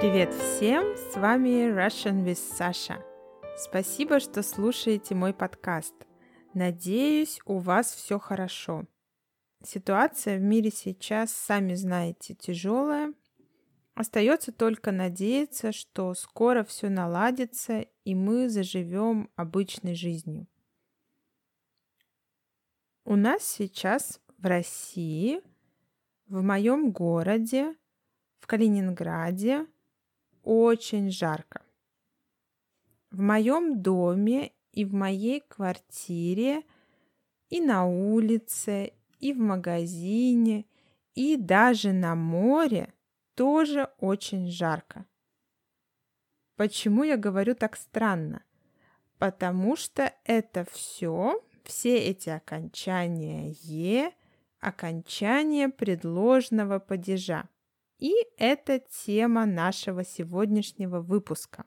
Привет всем! С вами Russian with Sasha. Спасибо, что слушаете мой подкаст. Надеюсь, у вас все хорошо. Ситуация в мире сейчас, сами знаете, тяжелая. Остается только надеяться, что скоро все наладится и мы заживем обычной жизнью. У нас сейчас в России, в моем городе, в Калининграде очень жарко. В моем доме и в моей квартире, и на улице, и в магазине, и даже на море тоже очень жарко. Почему я говорю так странно? Потому что это все, все эти окончания «е» – окончание предложного падежа. И это тема нашего сегодняшнего выпуска.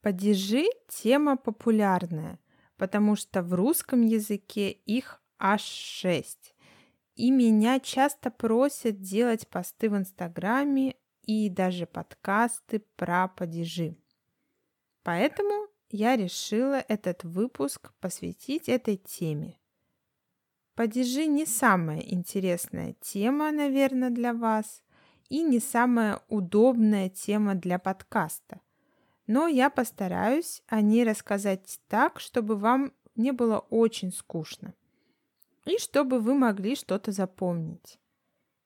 Падежи – тема популярная, потому что в русском языке их аж шесть. И меня часто просят делать посты в Инстаграме и даже подкасты про падежи. Поэтому я решила этот выпуск посвятить этой теме. Падежи не самая интересная тема, наверное, для вас, и не самая удобная тема для подкаста. Но я постараюсь о ней рассказать так, чтобы вам не было очень скучно. И чтобы вы могли что-то запомнить.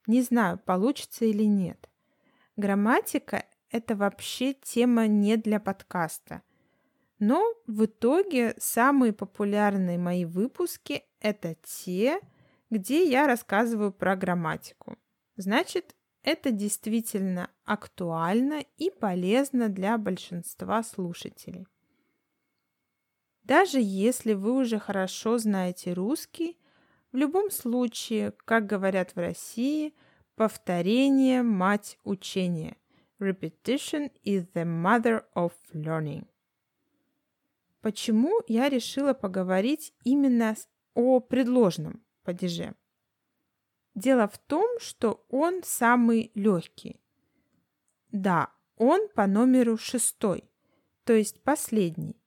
Не знаю, получится или нет. Грамматика – это вообще тема не для подкаста – но в итоге самые популярные мои выпуски – это те, где я рассказываю про грамматику. Значит, это действительно актуально и полезно для большинства слушателей. Даже если вы уже хорошо знаете русский, в любом случае, как говорят в России, повторение – мать учения. Repetition is the mother of learning. Почему я решила поговорить именно о предложном падеже? Дело в том, что он самый легкий. Да, он по номеру шестой, то есть последний.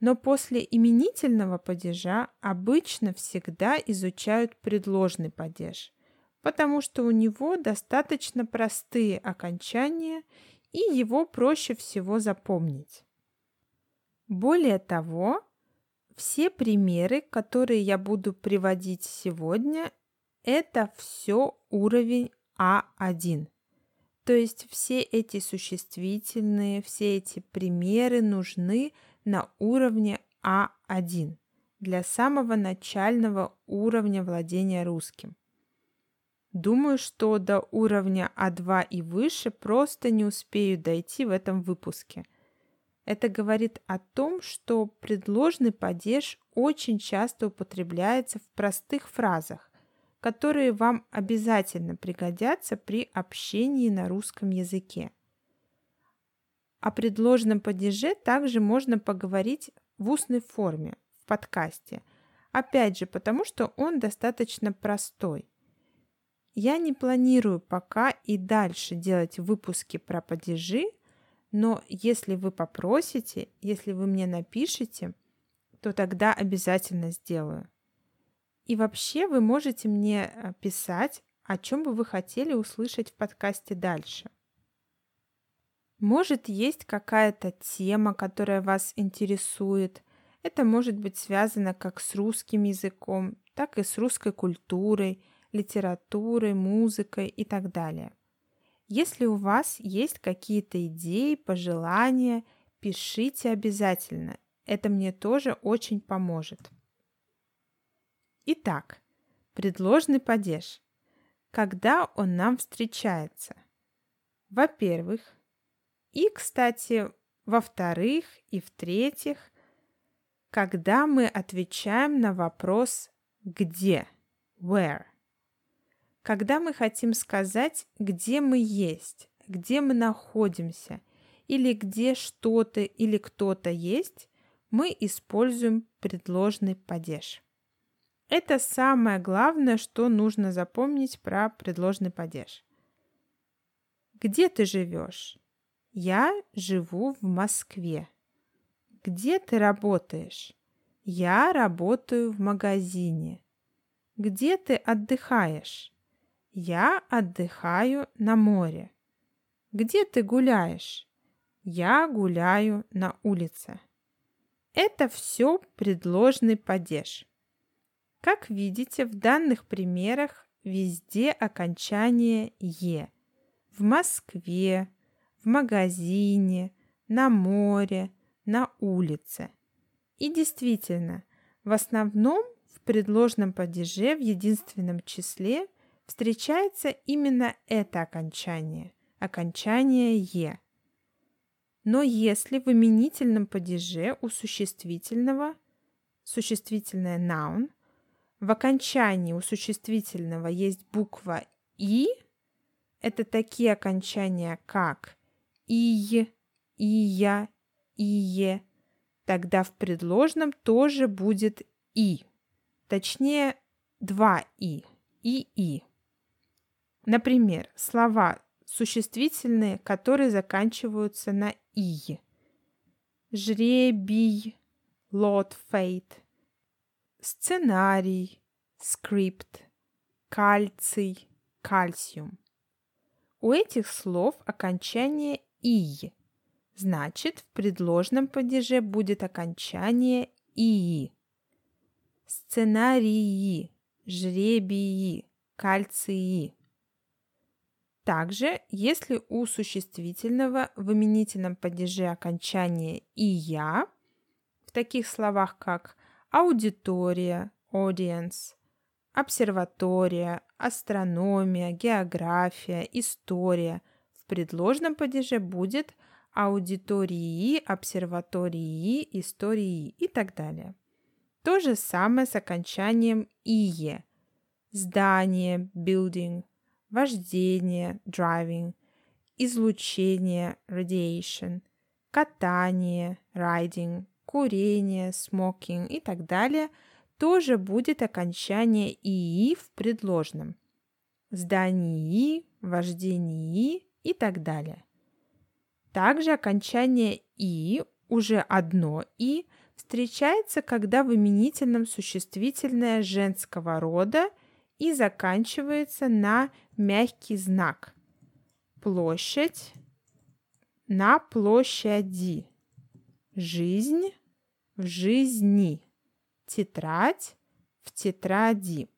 Но после именительного падежа обычно всегда изучают предложный падеж, потому что у него достаточно простые окончания и его проще всего запомнить. Более того, все примеры, которые я буду приводить сегодня, это все уровень А1. То есть все эти существительные, все эти примеры нужны на уровне А1 для самого начального уровня владения русским. Думаю, что до уровня А2 и выше просто не успею дойти в этом выпуске – это говорит о том, что предложный падеж очень часто употребляется в простых фразах, которые вам обязательно пригодятся при общении на русском языке. О предложном падеже также можно поговорить в устной форме, в подкасте. Опять же, потому что он достаточно простой. Я не планирую пока и дальше делать выпуски про падежи – но если вы попросите, если вы мне напишите, то тогда обязательно сделаю. И вообще вы можете мне э, писать, о чем бы вы хотели услышать в подкасте дальше. Может, есть какая-то тема, которая вас интересует. Это может быть связано как с русским языком, так и с русской культурой, литературой, музыкой и так далее. Если у вас есть какие-то идеи, пожелания, пишите обязательно. Это мне тоже очень поможет. Итак, предложный падеж. Когда он нам встречается? Во-первых, и, кстати, во-вторых и в-третьих, когда мы отвечаем на вопрос «где?» «where?» Когда мы хотим сказать, где мы есть, где мы находимся, или где что-то или кто-то есть, мы используем предложный падеж. Это самое главное, что нужно запомнить про предложный падеж. Где ты живешь? Я живу в Москве. Где ты работаешь? Я работаю в магазине. Где ты отдыхаешь? Я отдыхаю на море. Где ты гуляешь? Я гуляю на улице. Это все предложный падеж. Как видите, в данных примерах везде окончание «е». В Москве, в магазине, на море, на улице. И действительно, в основном в предложном падеже в единственном числе встречается именно это окончание, окончание «е». Но если в именительном падеже у существительного существительное noun, в окончании у существительного есть буква «и», это такие окончания, как «ий», «ия», «ие», тогда в предложном тоже будет «и», точнее, два «и», «и-и». Например, слова существительные, которые заканчиваются на «и». Жребий, lot, fate. Сценарий, скрипт. Кальций, кальциум. У этих слов окончание «и». Значит, в предложном падеже будет окончание «и». Сценарии, жребии, кальции. Также, если у существительного в именительном падеже окончание «и я», в таких словах как аудитория, audience, обсерватория, астрономия, география, история, в предложном падеже будет аудитории, обсерватории, истории и так далее. То же самое с окончанием «ие». Здание, building – вождение, driving, излучение, radiation, катание, riding, курение, smoking и так далее, тоже будет окончание «ии» в предложном. Здании, вождении и так далее. Также окончание «и» уже одно «и» встречается, когда в именительном существительное женского рода – и заканчивается на мягкий знак. Площадь на площади. Жизнь в жизни. Тетрадь в тетради.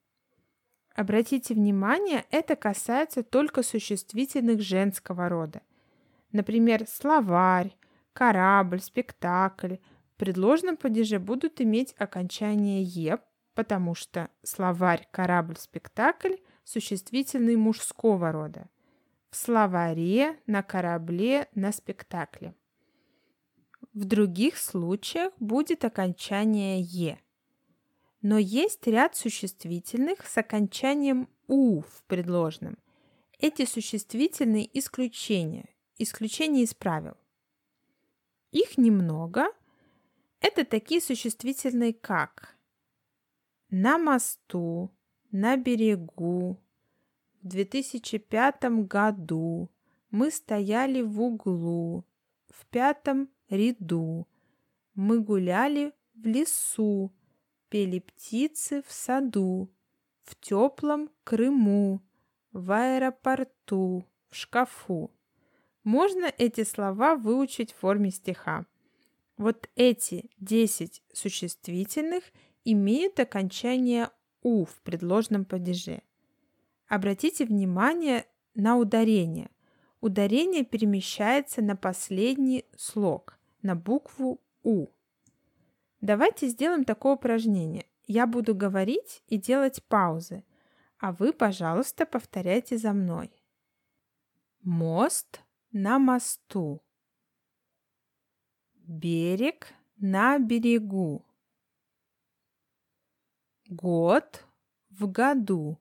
Обратите внимание, это касается только существительных женского рода. Например, словарь, корабль, спектакль в предложном падеже будут иметь окончание «е», потому что словарь, корабль, спектакль существительный мужского рода. В словаре, на корабле, на спектакле. В других случаях будет окончание «е». Но есть ряд существительных с окончанием «у» в предложном. Эти существительные исключения, исключения из правил. Их немного. Это такие существительные, как на мосту, на берегу. В 2005 году мы стояли в углу, в пятом ряду. Мы гуляли в лесу, пели птицы в саду, в теплом Крыму, в аэропорту, в шкафу. Можно эти слова выучить в форме стиха. Вот эти 10 существительных – имеют окончание «у» в предложном падеже. Обратите внимание на ударение. Ударение перемещается на последний слог, на букву «у». Давайте сделаем такое упражнение. Я буду говорить и делать паузы, а вы, пожалуйста, повторяйте за мной. Мост на мосту. Берег на берегу. Год в году.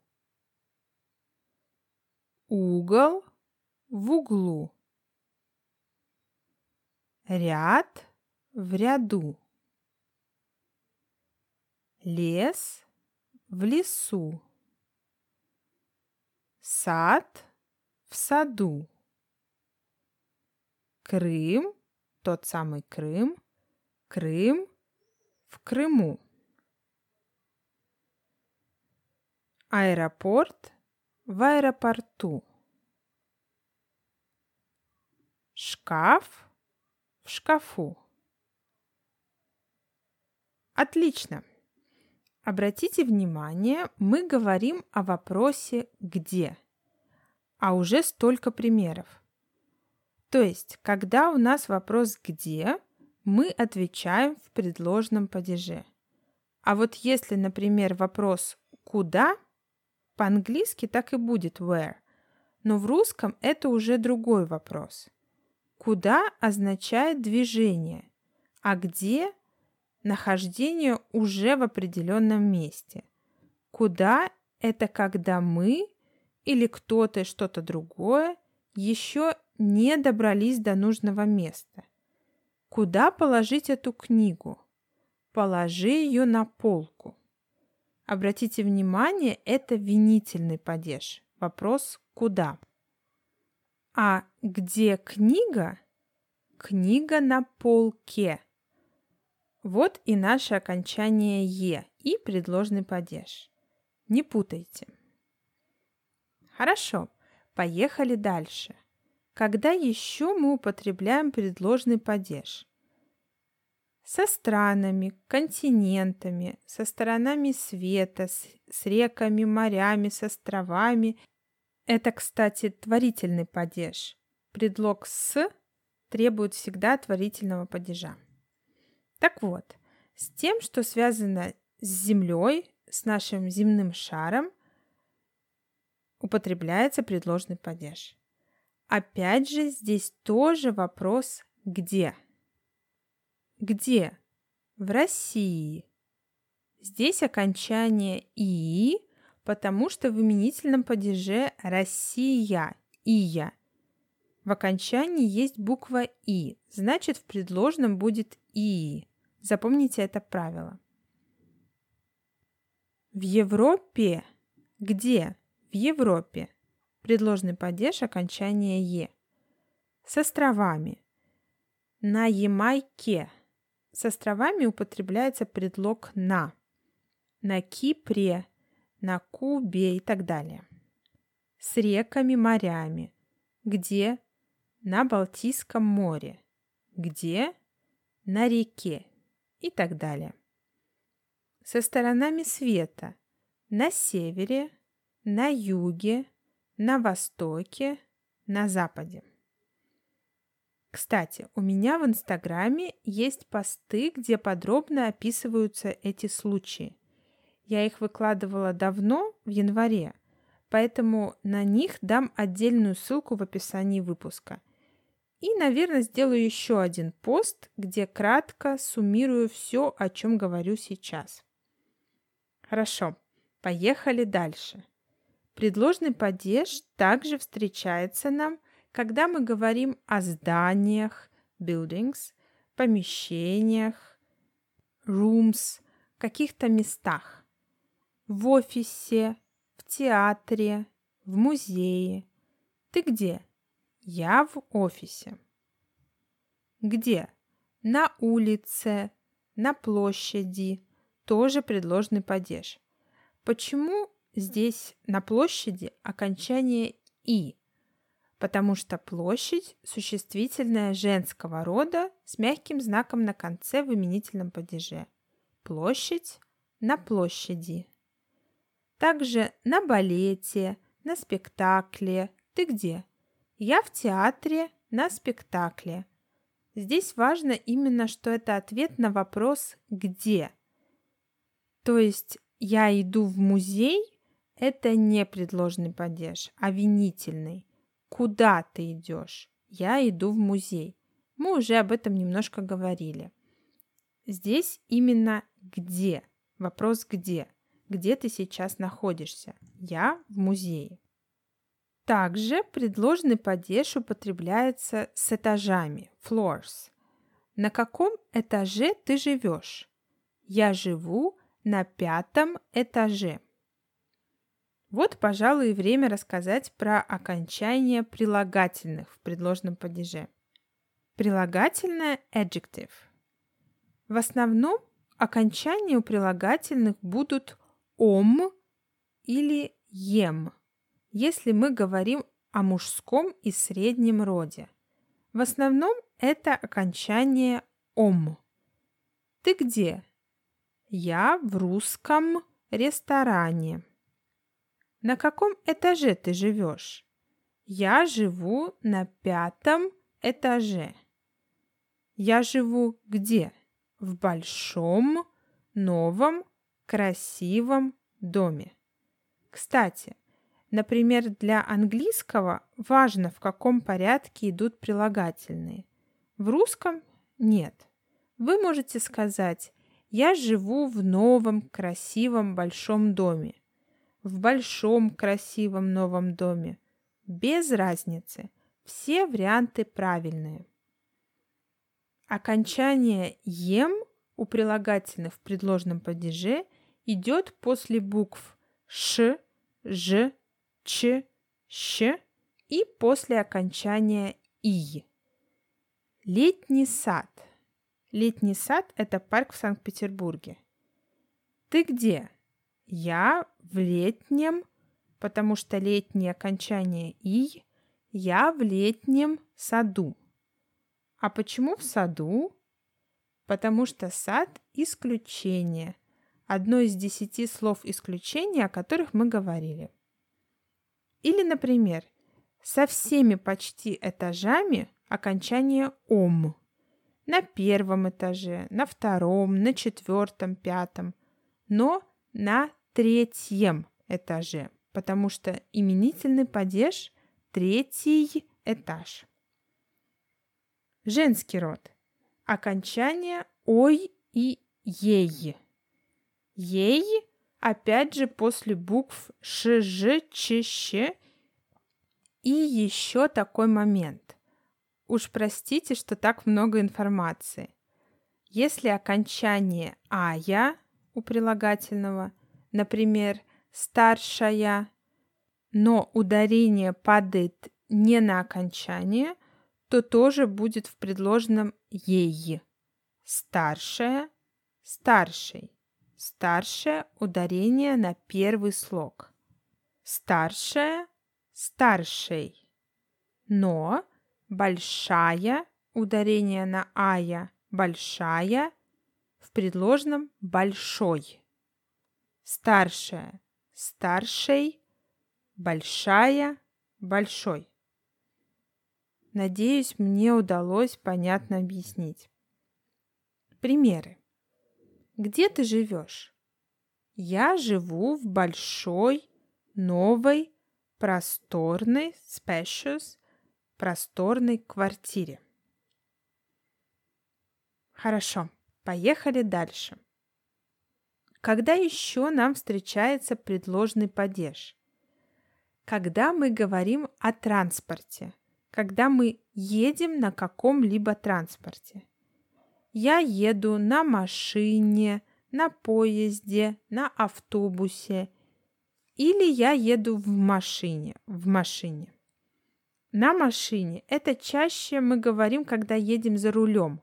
Угол в углу. Ряд в ряду. Лес в лесу. Сад в саду. Крым, тот самый Крым, Крым в Крыму. Аэропорт в аэропорту. Шкаф в шкафу. Отлично. Обратите внимание, мы говорим о вопросе «где», а уже столько примеров. То есть, когда у нас вопрос «где», мы отвечаем в предложном падеже. А вот если, например, вопрос «куда», по-английски так и будет where, но в русском это уже другой вопрос. Куда означает движение, а где нахождение уже в определенном месте. Куда это когда мы или кто-то что-то другое еще не добрались до нужного места. Куда положить эту книгу? Положи ее на полку. Обратите внимание, это винительный падеж. Вопрос «куда?». А где книга? Книга на полке. Вот и наше окончание «е» и предложный падеж. Не путайте. Хорошо, поехали дальше. Когда еще мы употребляем предложный падеж? Со странами, континентами, со сторонами света, с, с реками, морями, с островами. Это, кстати, творительный падеж. Предлог «с» требует всегда творительного падежа. Так вот, с тем, что связано с Землей, с нашим земным шаром, употребляется предложный падеж. Опять же, здесь тоже вопрос «где?». Где? В России. Здесь окончание «и», потому что в именительном падеже «Россия», «ия». В окончании есть буква «и», значит, в предложном будет «и». Запомните это правило. В Европе. Где? В Европе. Предложный падеж окончание «е». С островами. На Ямайке. С островами употребляется предлог «на». На Кипре, на Кубе и так далее. С реками, морями. Где? на Балтийском море, где на реке и так далее. Со сторонами света на севере, на юге, на востоке, на западе. Кстати, у меня в Инстаграме есть посты, где подробно описываются эти случаи. Я их выкладывала давно, в январе, поэтому на них дам отдельную ссылку в описании выпуска – и, наверное, сделаю еще один пост, где кратко суммирую все, о чем говорю сейчас. Хорошо, поехали дальше. Предложный падеж также встречается нам, когда мы говорим о зданиях, buildings, помещениях, rooms, каких-то местах. В офисе, в театре, в музее. Ты где? Я в офисе. Где? На улице, на площади. Тоже предложный падеж. Почему здесь на площади окончание «и»? Потому что площадь – существительное женского рода с мягким знаком на конце в именительном падеже. Площадь на площади. Также на балете, на спектакле. Ты где? Я в театре на спектакле. Здесь важно именно, что это ответ на вопрос «где?». То есть «я иду в музей» – это не предложный падеж, а винительный. Куда ты идешь? Я иду в музей. Мы уже об этом немножко говорили. Здесь именно «где?». Вопрос «где?». Где ты сейчас находишься? Я в музее. Также предложенный падеж употребляется с этажами floors. На каком этаже ты живешь? Я живу на пятом этаже. Вот, пожалуй, и время рассказать про окончание прилагательных в предложном падеже. Прилагательное adjective. В основном окончания у прилагательных будут ом или ем, если мы говорим о мужском и среднем роде. В основном это окончание ом. Ты где? Я в русском ресторане. На каком этаже ты живешь? Я живу на пятом этаже. Я живу где? В большом, новом, красивом доме. Кстати, например, для английского важно, в каком порядке идут прилагательные. В русском нет. Вы можете сказать «Я живу в новом, красивом, большом доме». В большом, красивом, новом доме. Без разницы. Все варианты правильные. Окончание «ем» у прилагательных в предложном падеже идет после букв «ш», «ж», «ч», «щ» и после окончания «и». Летний сад. Летний сад – это парк в Санкт-Петербурге. Ты где? Я в летнем, потому что летнее окончание «и», я в летнем саду. А почему в саду? Потому что сад – исключение. Одно из десяти слов исключения, о которых мы говорили. Или, например, со всеми почти этажами окончание «ом». На первом этаже, на втором, на четвертом, пятом. Но на третьем этаже, потому что именительный падеж – третий этаж. Женский род. Окончание «ой» и «ей». «Ей» опять же после букв «ш», «ж», «ч», «щ». И еще такой момент. Уж простите, что так много информации. Если окончание «ая» у прилагательного, например, «старшая», но ударение падает не на окончание – то тоже будет в предложенном ей. Старшая, старший. Старшее ударение на первый слог. Старшая, старший. Но большая ударение на ая, большая в предложенном большой. Старшая, старший, большая, большой. Надеюсь, мне удалось понятно объяснить. Примеры. Где ты живешь? Я живу в большой, новой, просторной, spacious, просторной квартире. Хорошо, поехали дальше. Когда еще нам встречается предложный падеж? Когда мы говорим о транспорте – когда мы едем на каком-либо транспорте. Я еду на машине, на поезде, на автобусе. Или я еду в машине, в машине. На машине это чаще мы говорим, когда едем за рулем.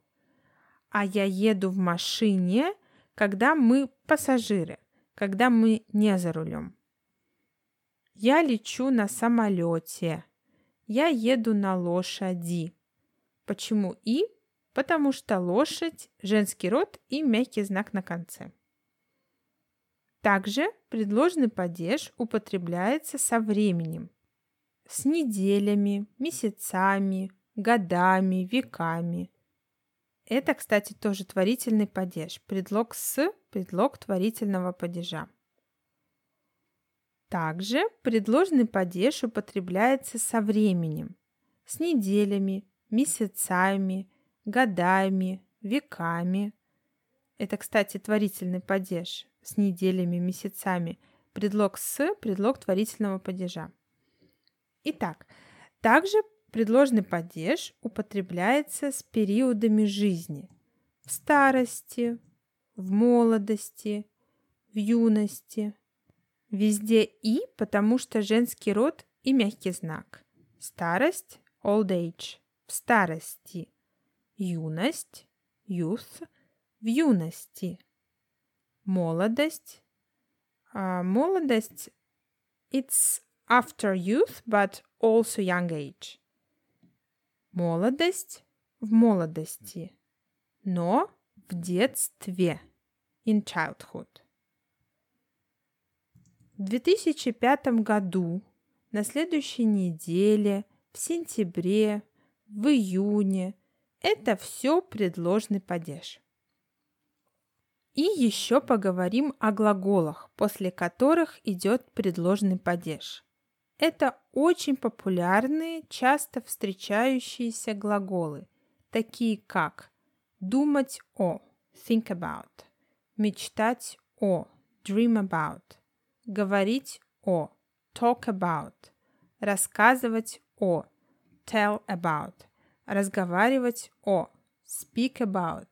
А я еду в машине, когда мы пассажиры, когда мы не за рулем. Я лечу на самолете. Я еду на лошади. Почему и? Потому что лошадь – женский род и мягкий знак на конце. Также предложенный падеж употребляется со временем, с неделями, месяцами, годами, веками. Это, кстати, тоже творительный падеж, предлог «с», предлог творительного падежа. Также предложенный падеж употребляется со временем, с неделями, месяцами, годами, веками. Это, кстати, творительный падеж с неделями, месяцами. Предлог «с» – предлог творительного падежа. Итак, также предложенный падеж употребляется с периодами жизни. В старости, в молодости, в юности – Везде «и», потому что женский род и мягкий знак. Старость – old age, в старости. юность, youth, в юности. Молодость, uh, молодость, it's after youth, but also young age. Молодость в молодости, но в детстве, in childhood. В 2005 году, на следующей неделе, в сентябре, в июне, это все предложный падеж. И еще поговорим о глаголах, после которых идет предложный падеж. Это очень популярные, часто встречающиеся глаголы, такие как думать о, think about, мечтать о, dream about, говорить о, talk about, рассказывать о, tell about, разговаривать о, speak about,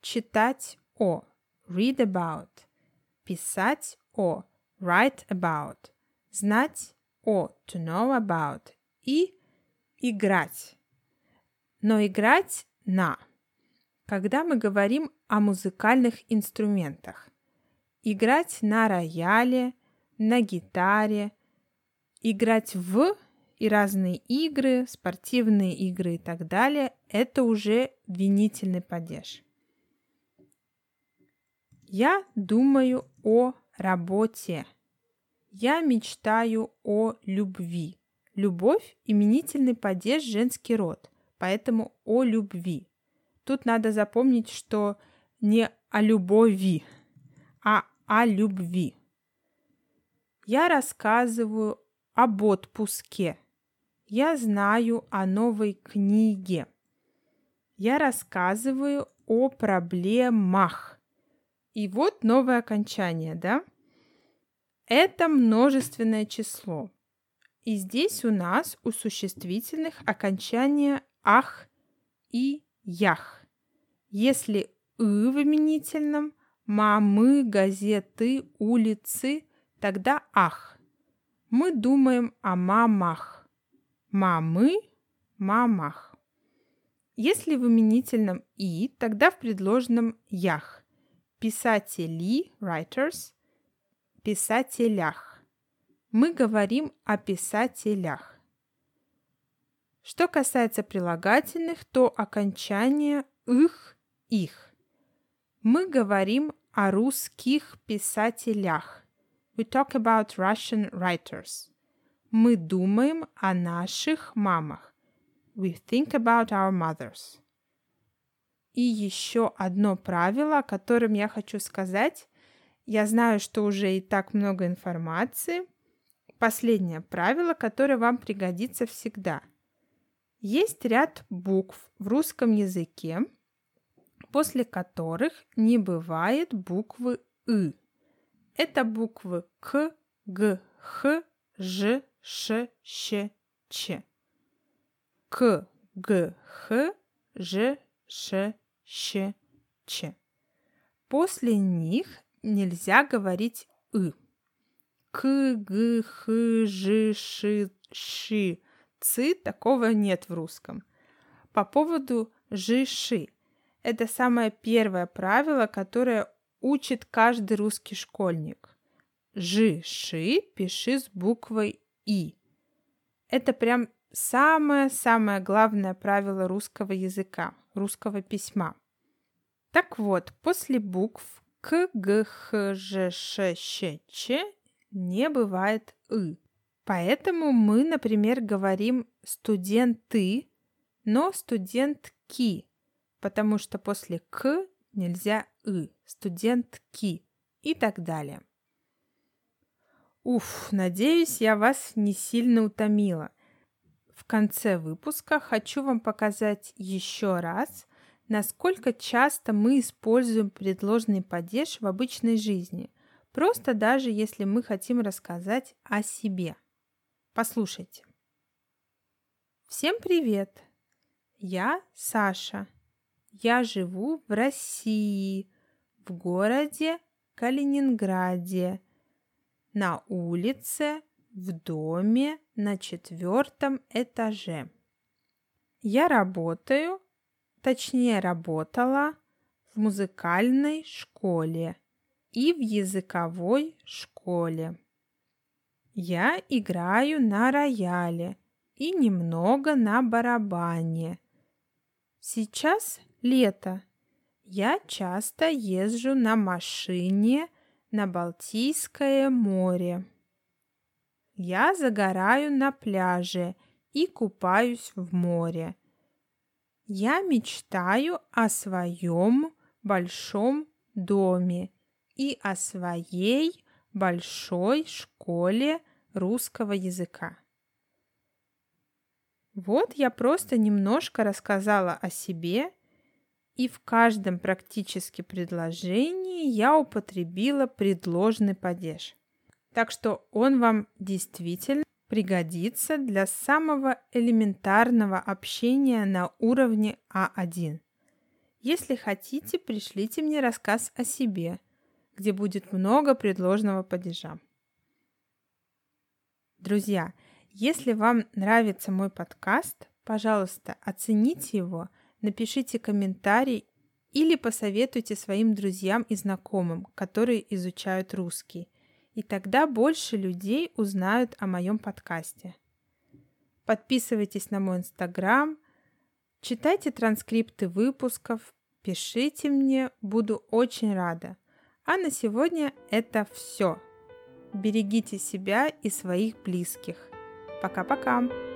читать о, read about, писать о, write about, знать о, to know about и играть. Но играть на. Когда мы говорим о музыкальных инструментах. Играть на рояле, на гитаре, играть в и разные игры, спортивные игры и так далее, это уже винительный падеж. Я думаю о работе. Я мечтаю о любви. Любовь – именительный падеж женский род, поэтому о любви. Тут надо запомнить, что не о любови, а о любви. Я рассказываю об отпуске. Я знаю о новой книге. Я рассказываю о проблемах. И вот новое окончание, да? Это множественное число. И здесь у нас у существительных окончание «ах» и «ях». Если «ы» в именительном, мамы, газеты, улицы, тогда «ах». Мы думаем о мамах. Мамы, мамах. Если в именительном «и», тогда в предложенном «ях». Писатели, writers, писателях. Мы говорим о писателях. Что касается прилагательных, то окончание «их», «их». Мы говорим о русских писателях. We talk about Russian writers. Мы думаем о наших мамах. We think about our mothers. И еще одно правило, о котором я хочу сказать, я знаю, что уже и так много информации. Последнее правило, которое вам пригодится всегда. Есть ряд букв в русском языке, после которых не бывает буквы «ы». Это буквы К, Г, Х, Ж, Ш, Щ, Ч. К, Г, Х, Ж, Ш, Щ, Ч. После них нельзя говорить «ы». К, г, х, ж, ш, ши, цы такого нет в русском. По поводу жи, ши. Это самое первое правило, которое учит каждый русский школьник. Жи, ши пиши с буквой И. Это прям самое-самое главное правило русского языка, русского письма. Так вот, после букв к, г, х, ж, ш, щ, ч не бывает «ы». Поэтому мы, например, говорим «студенты», но «студентки», потому что после «к» нельзя «ы», «студентки» и так далее. Уф, надеюсь, я вас не сильно утомила. В конце выпуска хочу вам показать еще раз – насколько часто мы используем предложенный падеж в обычной жизни, просто даже если мы хотим рассказать о себе. Послушайте. Всем привет! Я Саша. Я живу в России, в городе Калининграде, на улице, в доме на четвертом этаже. Я работаю точнее работала в музыкальной школе и в языковой школе. Я играю на рояле и немного на барабане. Сейчас лето. Я часто езжу на машине на Балтийское море. Я загораю на пляже и купаюсь в море. Я мечтаю о своем большом доме и о своей большой школе русского языка. Вот я просто немножко рассказала о себе, и в каждом практически предложении я употребила предложный падеж. Так что он вам действительно пригодится для самого элементарного общения на уровне А1. Если хотите, пришлите мне рассказ о себе, где будет много предложного падежа. Друзья, если вам нравится мой подкаст, пожалуйста, оцените его, напишите комментарий или посоветуйте своим друзьям и знакомым, которые изучают русский. И тогда больше людей узнают о моем подкасте. Подписывайтесь на мой инстаграм, читайте транскрипты выпусков, пишите мне, буду очень рада. А на сегодня это все. Берегите себя и своих близких. Пока-пока!